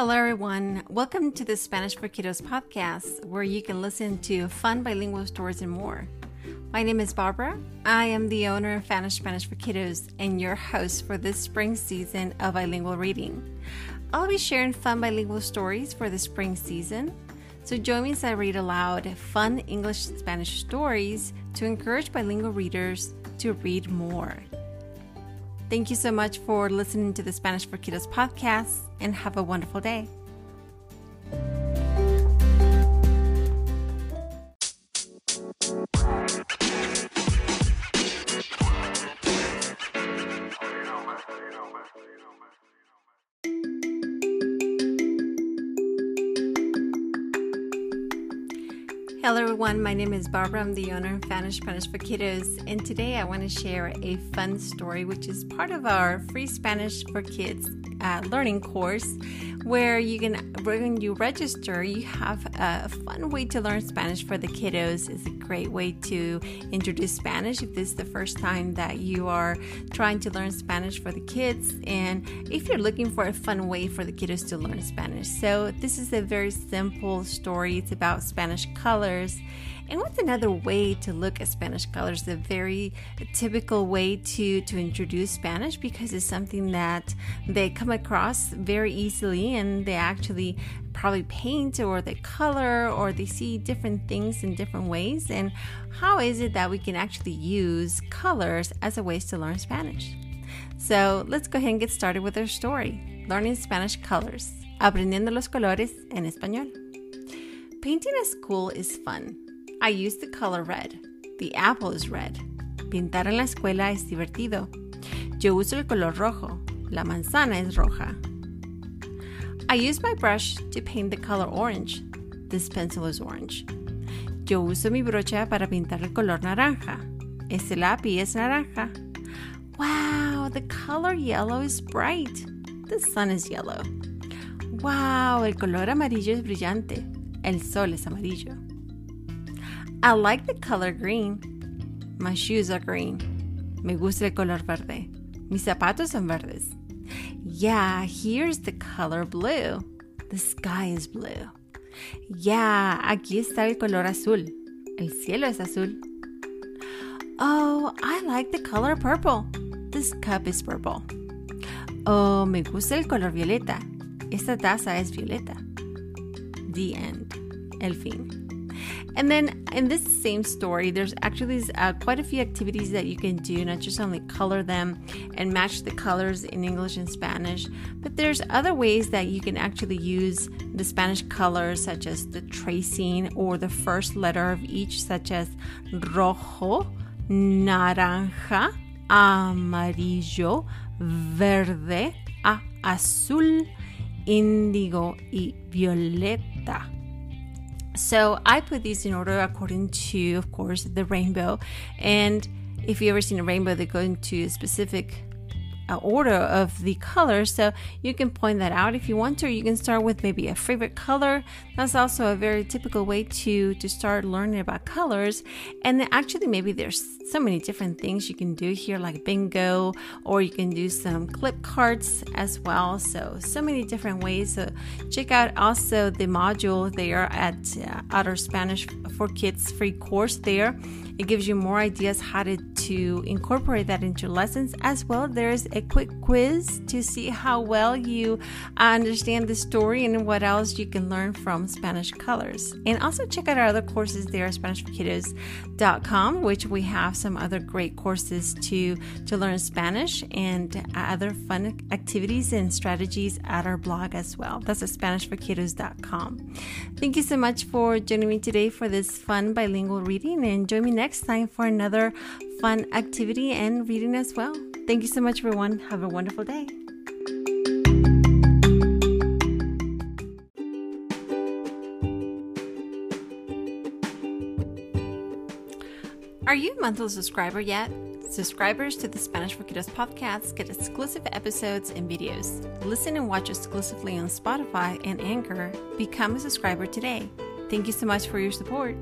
Hello, everyone. Welcome to the Spanish for Kiddos podcast, where you can listen to fun bilingual stories and more. My name is Barbara. I am the owner of Spanish Spanish for Kiddos and your host for this spring season of bilingual reading. I'll be sharing fun bilingual stories for the spring season. So join me as I read aloud fun English Spanish stories to encourage bilingual readers to read more. Thank you so much for listening to the Spanish for Kiddos podcast and have a wonderful day. Hello, everyone. My name is Barbara. I'm the owner of Spanish Spanish for Kiddos, and today I want to share a fun story, which is part of our free Spanish for Kids uh, learning course, where you can, when you register, you have a fun way to learn Spanish for the kiddos. It's a great way to introduce Spanish if this is the first time that you are trying to learn Spanish for the kids, and if you're looking for a fun way for the kiddos to learn Spanish. So, this is a very simple story. It's about Spanish colors. And what's another way to look at Spanish colors? The very typical way to, to introduce Spanish because it's something that they come across very easily and they actually probably paint or they color or they see different things in different ways. And how is it that we can actually use colors as a way to learn Spanish? So let's go ahead and get started with our story Learning Spanish Colors, aprendiendo los colores en español. Painting a school is fun. I use the color red. The apple is red. Pintar en la escuela es divertido. Yo uso el color rojo. La manzana es roja. I use my brush to paint the color orange. This pencil is orange. Yo uso mi brocha para pintar el color naranja. Este lápiz es naranja. Wow, the color yellow is bright. The sun is yellow. Wow, el color amarillo es brillante. El sol es amarillo. I like the color green. My shoes are green. Me gusta el color verde. Mis zapatos son verdes. Yeah, here's the color blue. The sky is blue. Yeah, aquí está el color azul. El cielo es azul. Oh, I like the color purple. This cup is purple. Oh, me gusta el color violeta. Esta taza es violeta the end, el fin. And then in this same story, there's actually uh, quite a few activities that you can do, not just only color them and match the colors in English and Spanish, but there's other ways that you can actually use the Spanish colors, such as the tracing or the first letter of each, such as rojo, naranja, amarillo, verde, azul, índigo y violeta. So I put these in order according to, of course, the rainbow. And if you ever seen a rainbow, they go into a specific order of the colors. So you can point that out if you want to. You can start with maybe a favorite color. That's also a very typical way to to start learning about colors. And actually, maybe there's so many different things you can do here, like bingo, or you can do some clip cards as well. So so many different ways. So check out also the module there at uh, Outer Spanish for Kids free course there it gives you more ideas how to, to incorporate that into lessons as well. There's a quick quiz to see how well you uh, understand the story and what else you can learn from Spanish colors. And also check out our other courses there SpanishForKiddos.com, which we have some other great courses to, to learn Spanish and uh, other fun activities and strategies at our blog as well. That's at SpanishForKiddos.com. Thank you so much for joining me today for this fun bilingual reading and join me next time for another fun activity and reading as well. Thank you so much, everyone. Have a wonderful day. Are you a monthly subscriber yet? Subscribers to the Spanish for Kiddos podcast get exclusive episodes and videos. Listen and watch exclusively on Spotify and Anchor. Become a subscriber today. Thank you so much for your support.